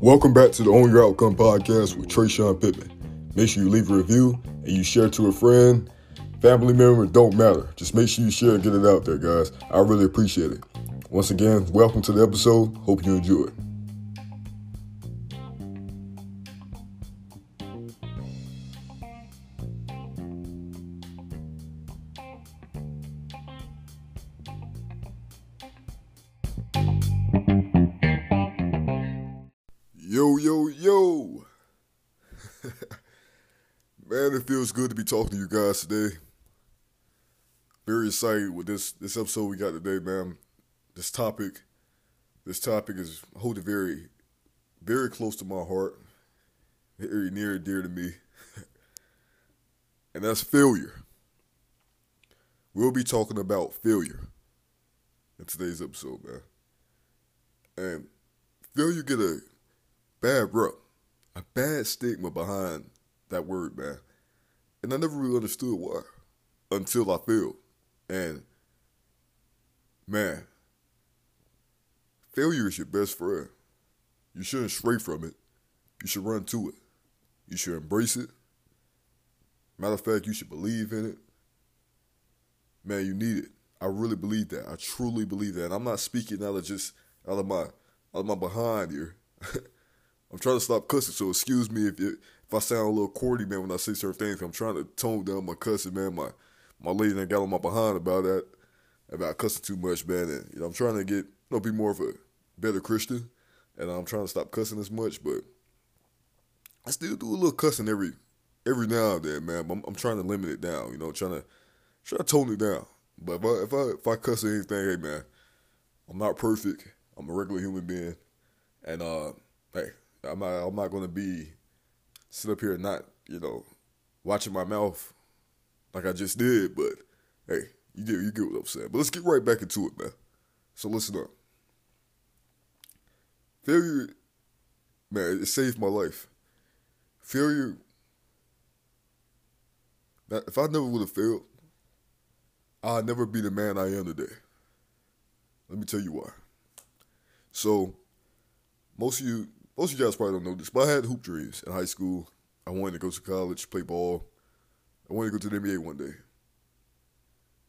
Welcome back to the Own Your Outcome podcast with Trayshawn Pittman. Make sure you leave a review and you share to a friend, family member, don't matter. Just make sure you share and get it out there, guys. I really appreciate it. Once again, welcome to the episode. Hope you enjoy it. Yo, yo. Man, it feels good to be talking to you guys today. Very excited with this this episode we got today, man. This topic, this topic is holding very, very close to my heart, very near and dear to me, and that's failure. We'll be talking about failure in today's episode, man. And failure get a bad rep, a bad stigma behind that word, man. And I never really understood why until I failed. And man, failure is your best friend. You shouldn't stray from it. You should run to it. You should embrace it. Matter of fact, you should believe in it. Man, you need it. I really believe that. I truly believe that. And I'm not speaking out of just out of my out of my behind here. I'm trying to stop cussing, so excuse me if you, if I sound a little corny, man, when I say certain things. I'm trying to tone down my cussing, man. My my lady that got on my behind about that, about cussing too much, man. And you know, I'm trying to get, you know, be more of a better Christian, and I'm trying to stop cussing as much, but I still do a little cussing every every now and then, man. I'm, I'm trying to limit it down, you know, trying to try to tone it down. But if I if I if I cuss anything, hey man, I'm not perfect. I'm a regular human being, and uh, hey, I'm not I'm not gonna be sit up here and not you know watching my mouth like I just did. But hey, you get you get what I'm saying. But let's get right back into it, man. So listen up. Failure, man, it saved my life. Failure. If I never would have failed, I'd never be the man I am today. Let me tell you why. So, most of you, most of you guys probably don't know this, but I had hoop dreams in high school. I wanted to go to college, play ball. I wanted to go to the NBA one day.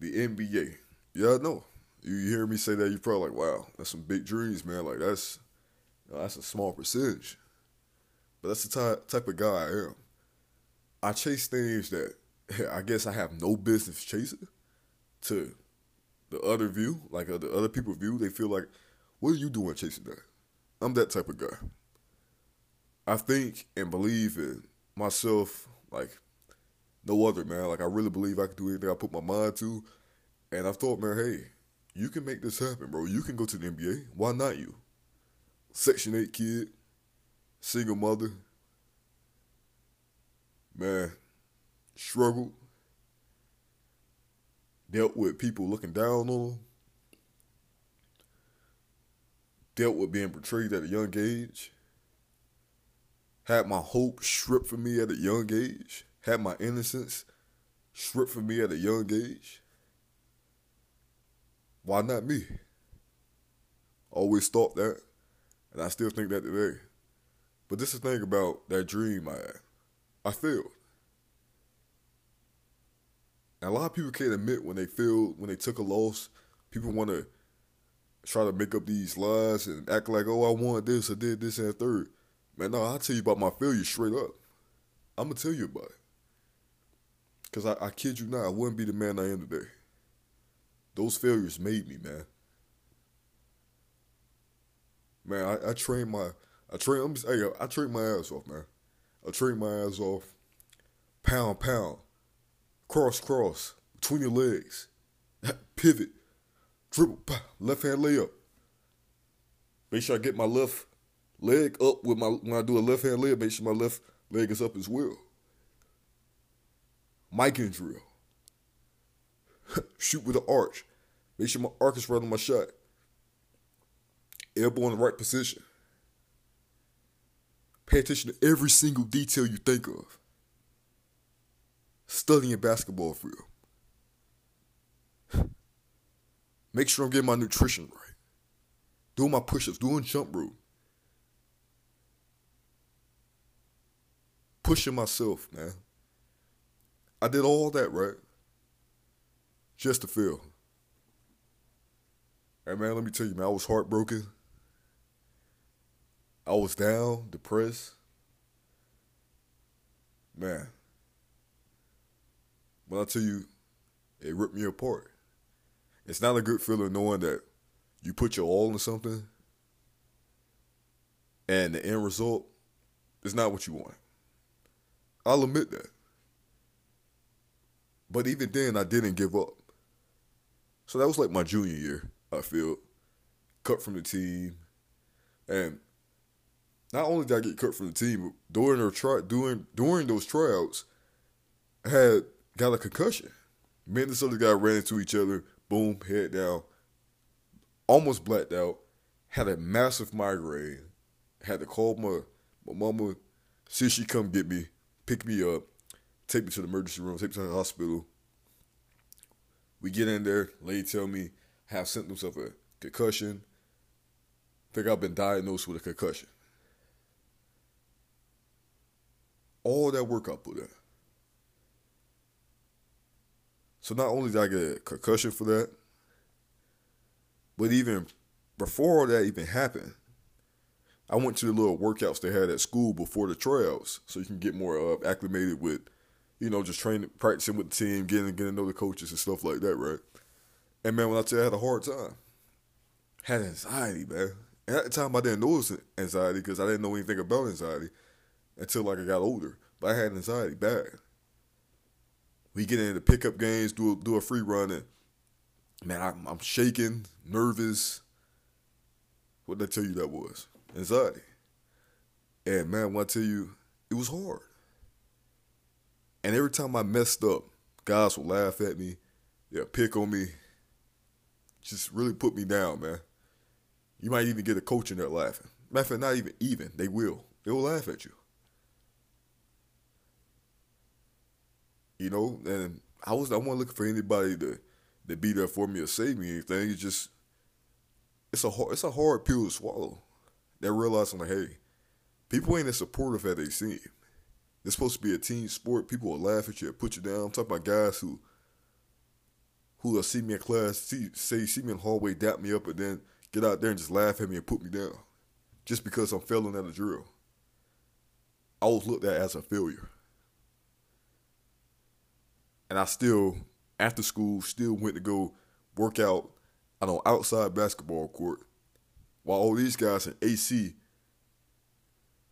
The NBA. Yeah, I know. You hear me say that, you're probably like, wow, that's some big dreams, man. Like, that's you know, that's a small percentage. But that's the type, type of guy I am. I chase things that I guess I have no business chasing to the other view, like uh, the other people view. They feel like, what are you doing chasing that? I'm that type of guy. I think and believe in myself like no other, man. Like I really believe I can do anything I put my mind to. And I thought, man, hey, you can make this happen, bro. You can go to the NBA. Why not you? Section 8 kid, single mother. Man, struggled. Dealt with people looking down on them. Dealt with being betrayed at a young age. Had my hope stripped from me at a young age. Had my innocence stripped from me at a young age. Why not me? Always thought that. And I still think that today. But this is the thing about that dream I had. I failed. And a lot of people can't admit when they failed, when they took a loss. People want to try to make up these lies and act like, oh, I want this, I did this, and third. Man, no, I'll tell you about my failure straight up. I'm to tell you about it. Because I, I kid you not, I wouldn't be the man I am today. Those failures made me, man. Man, I, I trained my, I train, I'm hey, I trained my ass off, man. I trained my ass off, pound, pound, cross, cross, between your legs, pivot, dribble, left hand layup. Make sure I get my left leg up with my when I do a left hand layup. Make sure my left leg is up as well. Mikan drill. Shoot with an arch. Make sure my arc is right on my shot. Elbow in the right position. Pay attention to every single detail you think of. Studying basketball for real. Make sure I'm getting my nutrition right. Doing my push ups, doing jump rope. Pushing myself, man. I did all that, right? Just to feel. And man, let me tell you, man, I was heartbroken. I was down, depressed. Man, when I tell you, it ripped me apart. It's not a good feeling knowing that you put your all into something and the end result is not what you want. I'll admit that. But even then, I didn't give up. So that was like my junior year, I feel. Cut from the team. And not only did I get cut from the team, but during, their try, during, during those tryouts, I had got a concussion. Me and this other guy ran into each other, boom, head down, almost blacked out, had a massive migraine, had to call my, my mama, see she come get me, pick me up, take me to the emergency room, take me to the hospital. We get in there, lady tell me have symptoms of a concussion. Think I've been diagnosed with a concussion. All that work I put in. So not only did I get a concussion for that, but even before that even happened, I went to the little workouts they had at school before the tryouts, so you can get more uh, acclimated with, you know, just training, practicing with the team, getting getting to know the coaches and stuff like that, right? And man, when I tell you I had a hard time, had anxiety, man. And at the time, I didn't it anxiety because I didn't know anything about anxiety until like I got older. But I had anxiety bad we get into pickup games, do a, do a free run, and man, I'm, I'm shaking, nervous. What did I tell you that was? Anxiety. And man, when I tell you, it was hard. And every time I messed up, guys would laugh at me, yeah, pick on me, just really put me down, man. You might even get a coach in there laughing. Matter of fact, not even even. They will. They will laugh at you. You know, and I was I wasn't looking for anybody to to be there for me or save me anything. It's just it's a hard it's a hard pill to swallow. That realizing like, hey, people ain't as supportive as they seem. It's supposed to be a team sport. People will laugh at you, put you down. I'm talking about guys who who will see me in class, see say see me in the hallway, dap me up, and then get out there and just laugh at me and put me down, just because I'm failing at a drill. I was looked at as a failure and I still after school still went to go work out on an outside basketball court while all these guys in AC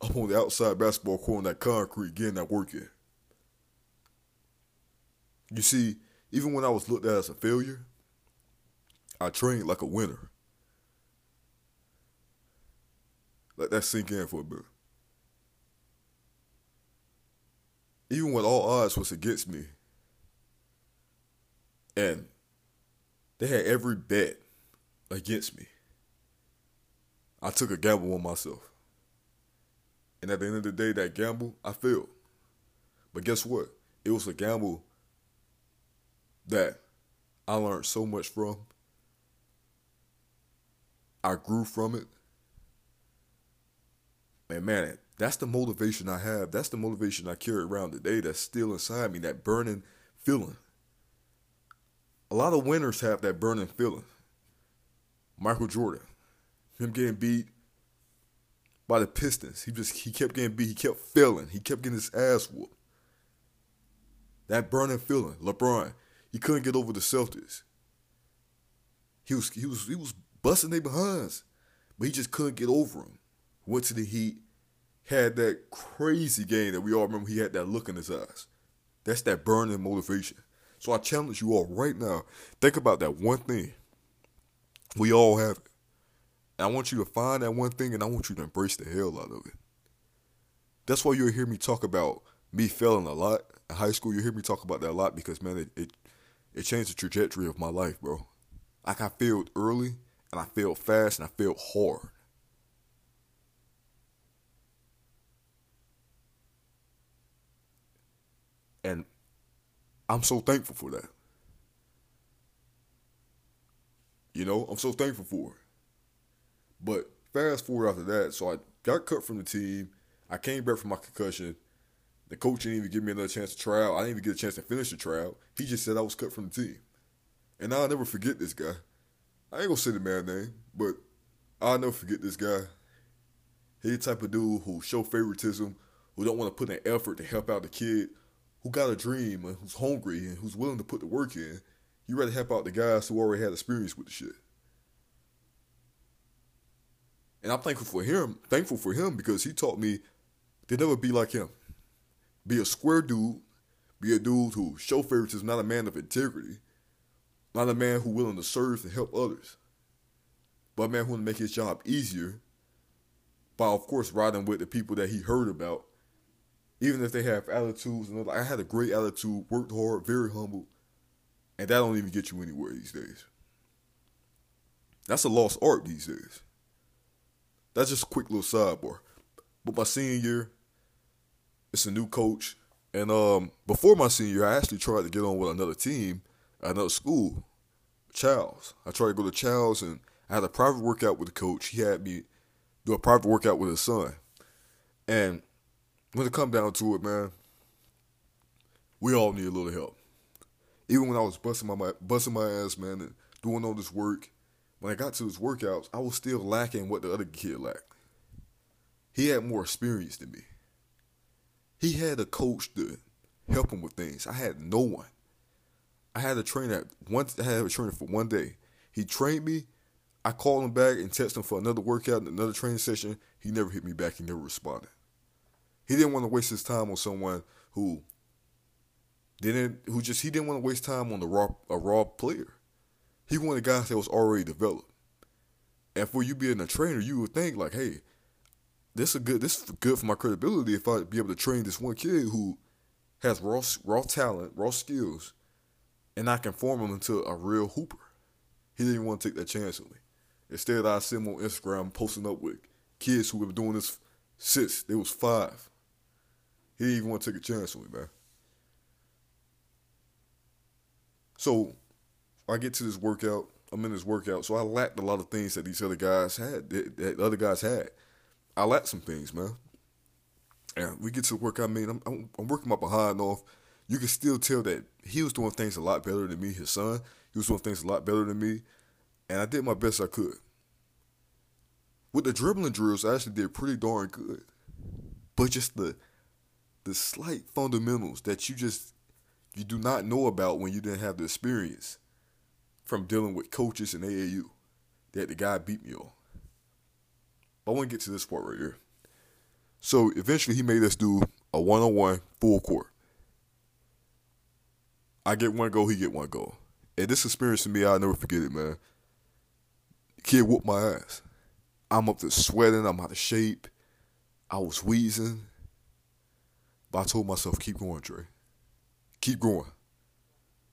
up on the outside basketball court on that concrete getting that work in. You see, even when I was looked at as a failure, I trained like a winner. Let that sink in for a bit. Even when all odds was against me, and they had every bet against me. I took a gamble on myself. And at the end of the day, that gamble, I failed. But guess what? It was a gamble that I learned so much from. I grew from it. And man, that's the motivation I have. That's the motivation I carry around today that's still inside me, that burning feeling a lot of winners have that burning feeling. Michael Jordan, him getting beat by the Pistons. He just he kept getting beat. He kept failing. He kept getting his ass whooped. That burning feeling. LeBron, he couldn't get over the Celtics. He was he was he was busting their behinds, but he just couldn't get over them. Went to the Heat, had that crazy game that we all remember. He had that look in his eyes. That's that burning motivation. So I challenge you all right now. Think about that one thing. We all have it. And I want you to find that one thing and I want you to embrace the hell out of it. That's why you'll hear me talk about me failing a lot in high school. You'll hear me talk about that a lot because man, it, it it changed the trajectory of my life, bro. Like I failed early and I failed fast and I failed hard. And I'm so thankful for that. You know, I'm so thankful for it. But fast forward after that, so I got cut from the team. I came back from my concussion. The coach didn't even give me another chance to try out. I didn't even get a chance to finish the trial. He just said I was cut from the team. And I'll never forget this guy. I ain't gonna say the man name, but I'll never forget this guy. He the type of dude who show favoritism, who don't want to put an effort to help out the kid, who got a dream and who's hungry and who's willing to put the work in. You rather help out the guys who already had experience with the shit. And I'm thankful for him, thankful for him because he taught me to never be like him. Be a square dude, be a dude who show favoritism, not a man of integrity, not a man who willing to serve and help others, but a man who to make his job easier by, of course, riding with the people that he heard about, even if they have attitudes. And I had a great attitude, worked hard, very humble, and that don't even get you anywhere these days. That's a lost art these days. That's just a quick little sidebar. But my senior year, it's a new coach. And um, before my senior year, I actually tried to get on with another team at another school, Charles. I tried to go to Charles, and I had a private workout with the coach. He had me do a private workout with his son. And when it come down to it, man, we all need a little help. Even when I was busting my busting my ass, man, and doing all this work, when I got to his workouts, I was still lacking what the other kid lacked. He had more experience than me. He had a coach to help him with things. I had no one. I had a trainer once I had a trainer for one day. He trained me. I called him back and texted him for another workout, and another training session. He never hit me back. He never responded. He didn't want to waste his time on someone who didn't, who just he didn't want to waste time on the raw a raw player. He wanted guys that was already developed. And for you being a trainer, you would think like, hey, this is good. This is good for my credibility if I be able to train this one kid who has raw raw talent, raw skills, and I can form him into a real hooper. He didn't want to take that chance with me. Instead, I see him on Instagram posting up with kids who were doing this since they was five. He didn't even want to take a chance with me, man. So I get to this workout. I'm in this workout, so I lacked a lot of things that these other guys had. That, other guys had. I lacked some things, man. And we get to the workout. I mean, I'm, I'm, I'm working my behind off. You can still tell that he was doing things a lot better than me. His son, he was doing things a lot better than me, and I did my best I could. With the dribbling drills, I actually did pretty darn good. But just the the slight fundamentals that you just you do not know about when you didn't have the experience from dealing with coaches in AAU that the guy beat me on. But I want to get to this part right here. So eventually he made us do a one on one full court. I get one goal, he get one goal. And this experience to me, I'll never forget it, man. kid whooped my ass. I'm up to sweating, I'm out of shape. I was wheezing. But I told myself, keep going, Trey. Keep going.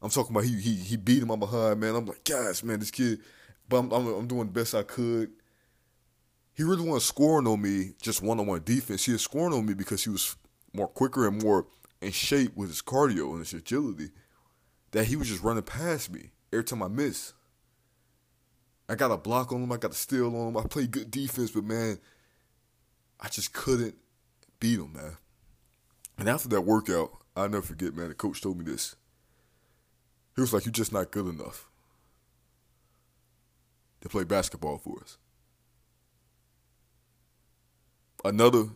I'm talking about he he he beat him on behind, man. I'm like, gosh, man, this kid. But I'm, I'm, I'm doing the best I could. He really wasn't scoring on me just one on one defense. He was scoring on me because he was more quicker and more in shape with his cardio and his agility. That he was just running past me every time I miss. I got a block on him. I got a steal on him. I played good defense, but man, I just couldn't beat him, man. And after that workout, I'll never forget, man. The coach told me this. He was like, You're just not good enough to play basketball for us. Another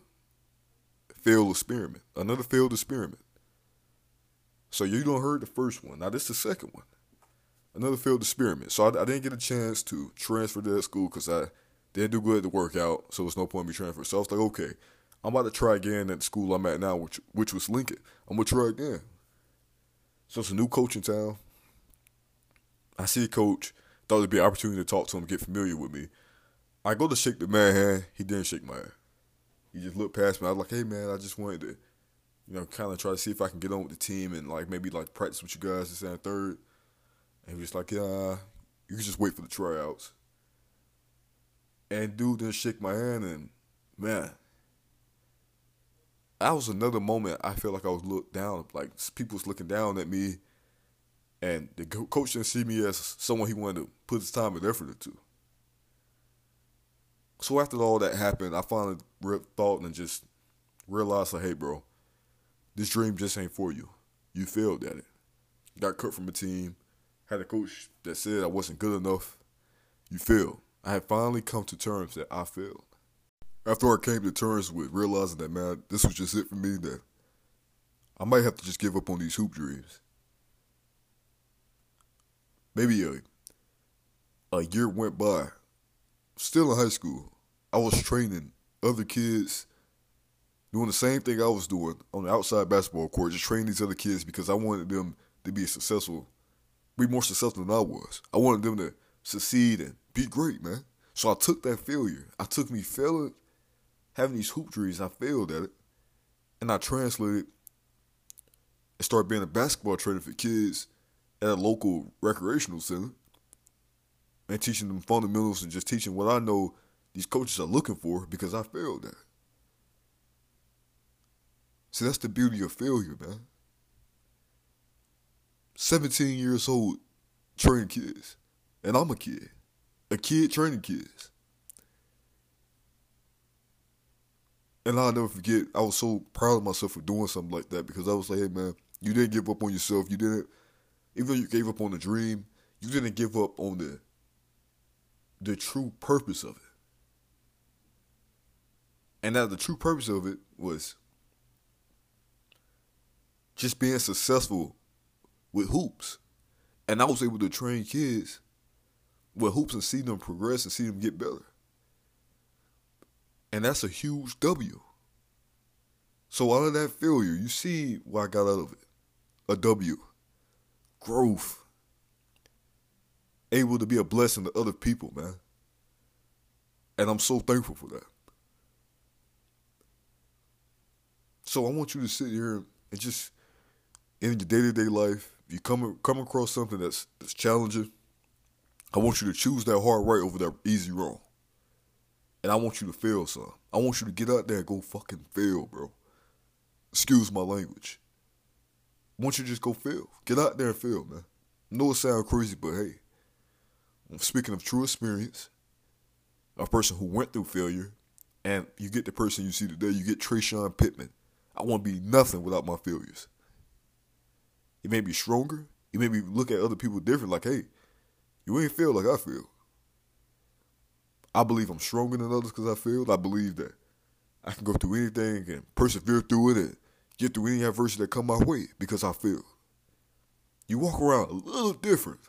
failed experiment. Another failed experiment. So you don't heard the first one. Now this is the second one. Another failed experiment. So I, I didn't get a chance to transfer to that school because I didn't do good at the workout. So there's no point in me transferring. So I was like, okay, I'm about to try again at the school I'm at now, which which was Lincoln. I'm gonna try again. So it's a new coach in town. I see coach, thought it'd be an opportunity to talk to him, get familiar with me. I go to shake the man hand, he didn't shake my hand. He just looked past me. I was like, hey man, I just wanted to, you know, kind of try to see if I can get on with the team and like maybe like practice with you guys this and third. And he was like, yeah, you can just wait for the tryouts. And dude didn't shake my hand and man, that was another moment I felt like I was looked down, like people was looking down at me And the coach didn't see me as someone he wanted to put his time and effort into. So after all that happened, I finally thought and just realized, like, hey, bro, this dream just ain't for you. You failed at it. Got cut from a team. Had a coach that said I wasn't good enough. You failed. I had finally come to terms that I failed. After I came to terms with realizing that, man, this was just it for me, that I might have to just give up on these hoop dreams. Maybe a, a year went by. Still in high school, I was training other kids doing the same thing I was doing on the outside basketball court, just training these other kids because I wanted them to be successful, be more successful than I was. I wanted them to succeed and be great, man. So I took that failure. I took me failing, having these hoop dreams. I failed at it, and I translated and started being a basketball trainer for kids at a local recreational center and teaching them fundamentals and just teaching what I know these coaches are looking for because I failed at. See, that's the beauty of failure, man. 17 years old, training kids. And I'm a kid. A kid training kids. And I'll never forget, I was so proud of myself for doing something like that because I was like, hey, man, you didn't give up on yourself. You didn't, even though you gave up on the dream, you didn't give up on the the true purpose of it. And that the true purpose of it was just being successful with hoops. And I was able to train kids with hoops and see them progress and see them get better. And that's a huge W. So out of that failure, you see what I got out of it a W, growth, able to be a blessing to other people, man. And I'm so thankful for that. So I want you to sit here and just in your day to day life, if you come come across something that's that's challenging, I want you to choose that hard right over that easy wrong. And I want you to fail son. I want you to get out there and go fucking fail, bro. Excuse my language. I want you just go fail. Get out there and fail, man. I know it sounds crazy, but hey, speaking of true experience, a person who went through failure, and you get the person you see today, you get Trayshawn Pittman. I want to be nothing without my failures. It made me stronger. It made me look at other people different, like, hey, you ain't feel like I feel. I believe I'm stronger than others because I failed. I believe that I can go through anything and persevere through it and get through any adversity that come my way because I failed. You walk around a little different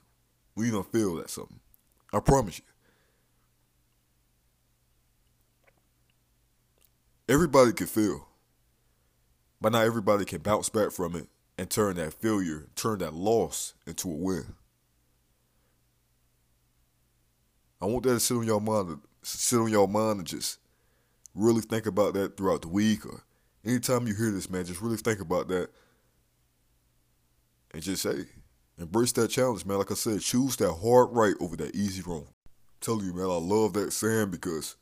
when you don't feel that something. I promise you. Everybody can fail, but not everybody can bounce back from it and turn that failure, turn that loss into a win. I want that to sit on your mind, sit on your mind, and just really think about that throughout the week or anytime you hear this, man. Just really think about that, and just say, embrace that challenge, man. Like I said, choose that hard right over that easy wrong. Telling you, man, I love that saying because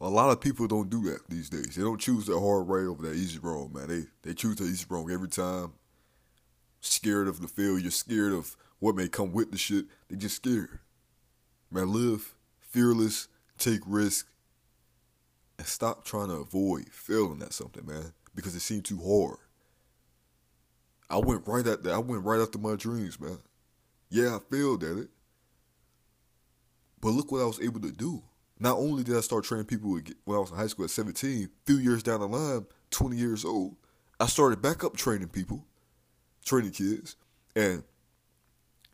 a lot of people don't do that these days. They don't choose that hard right over that easy wrong, man. They they choose the easy wrong every time. Scared of the failure, scared of what may come with the shit. They just scared. Man, live fearless, take risk, and stop trying to avoid failing at something, man, because it seemed too hard. I went right at that. I went right after my dreams, man. Yeah, I failed at it. But look what I was able to do. Not only did I start training people when I was in high school at 17, a few years down the line, 20 years old, I started back up training people, training kids, and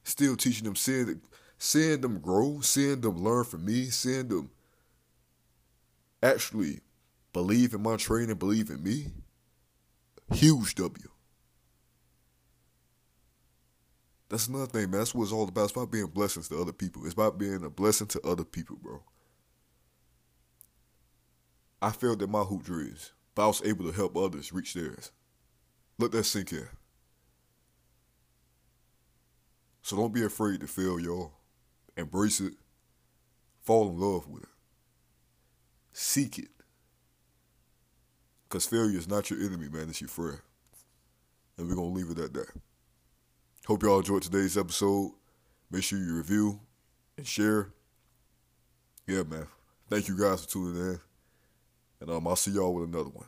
still teaching them, seeing, seeing them grow, seeing them learn from me, seeing them actually believe in my training, believe in me. Huge W. That's another thing, man. That's what it's all about. It's about being blessings to other people. It's about being a blessing to other people, bro. I failed at my hoop dreams, but I was able to help others reach theirs. Let that sink in. So don't be afraid to fail, y'all. Embrace it. Fall in love with it. Seek it. Because failure is not your enemy, man. It's your friend. And we're going to leave it at that. Hope y'all enjoyed today's episode. Make sure you review and share. Yeah, man. Thank you guys for tuning in. And um, I'll see y'all with another one.